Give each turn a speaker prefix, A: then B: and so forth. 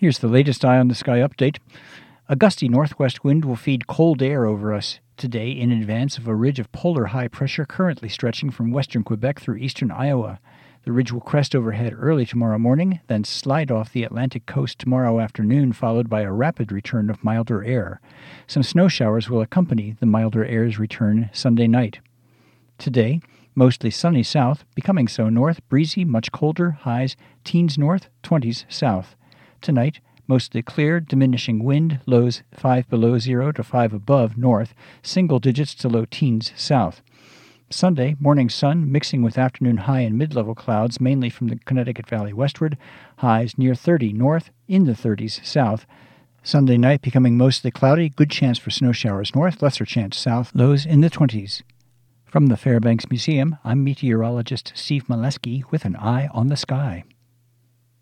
A: Here's the latest Eye on the Sky update. A gusty northwest wind will feed cold air over us today in advance of a ridge of polar high pressure currently stretching from western Quebec through eastern Iowa. The ridge will crest overhead early tomorrow morning, then slide off the Atlantic coast tomorrow afternoon, followed by a rapid return of milder air. Some snow showers will accompany the milder air's return Sunday night. Today, mostly sunny south, becoming so north, breezy, much colder, highs teens north, 20s south. Tonight, mostly clear, diminishing wind, lows 5 below 0 to 5 above north, single digits to low teens south. Sunday, morning sun mixing with afternoon high and mid level clouds, mainly from the Connecticut Valley westward, highs near 30 north, in the 30s south. Sunday night becoming mostly cloudy, good chance for snow showers north, lesser chance south, lows in the 20s. From the Fairbanks Museum, I'm meteorologist Steve Maleski with an eye on the sky.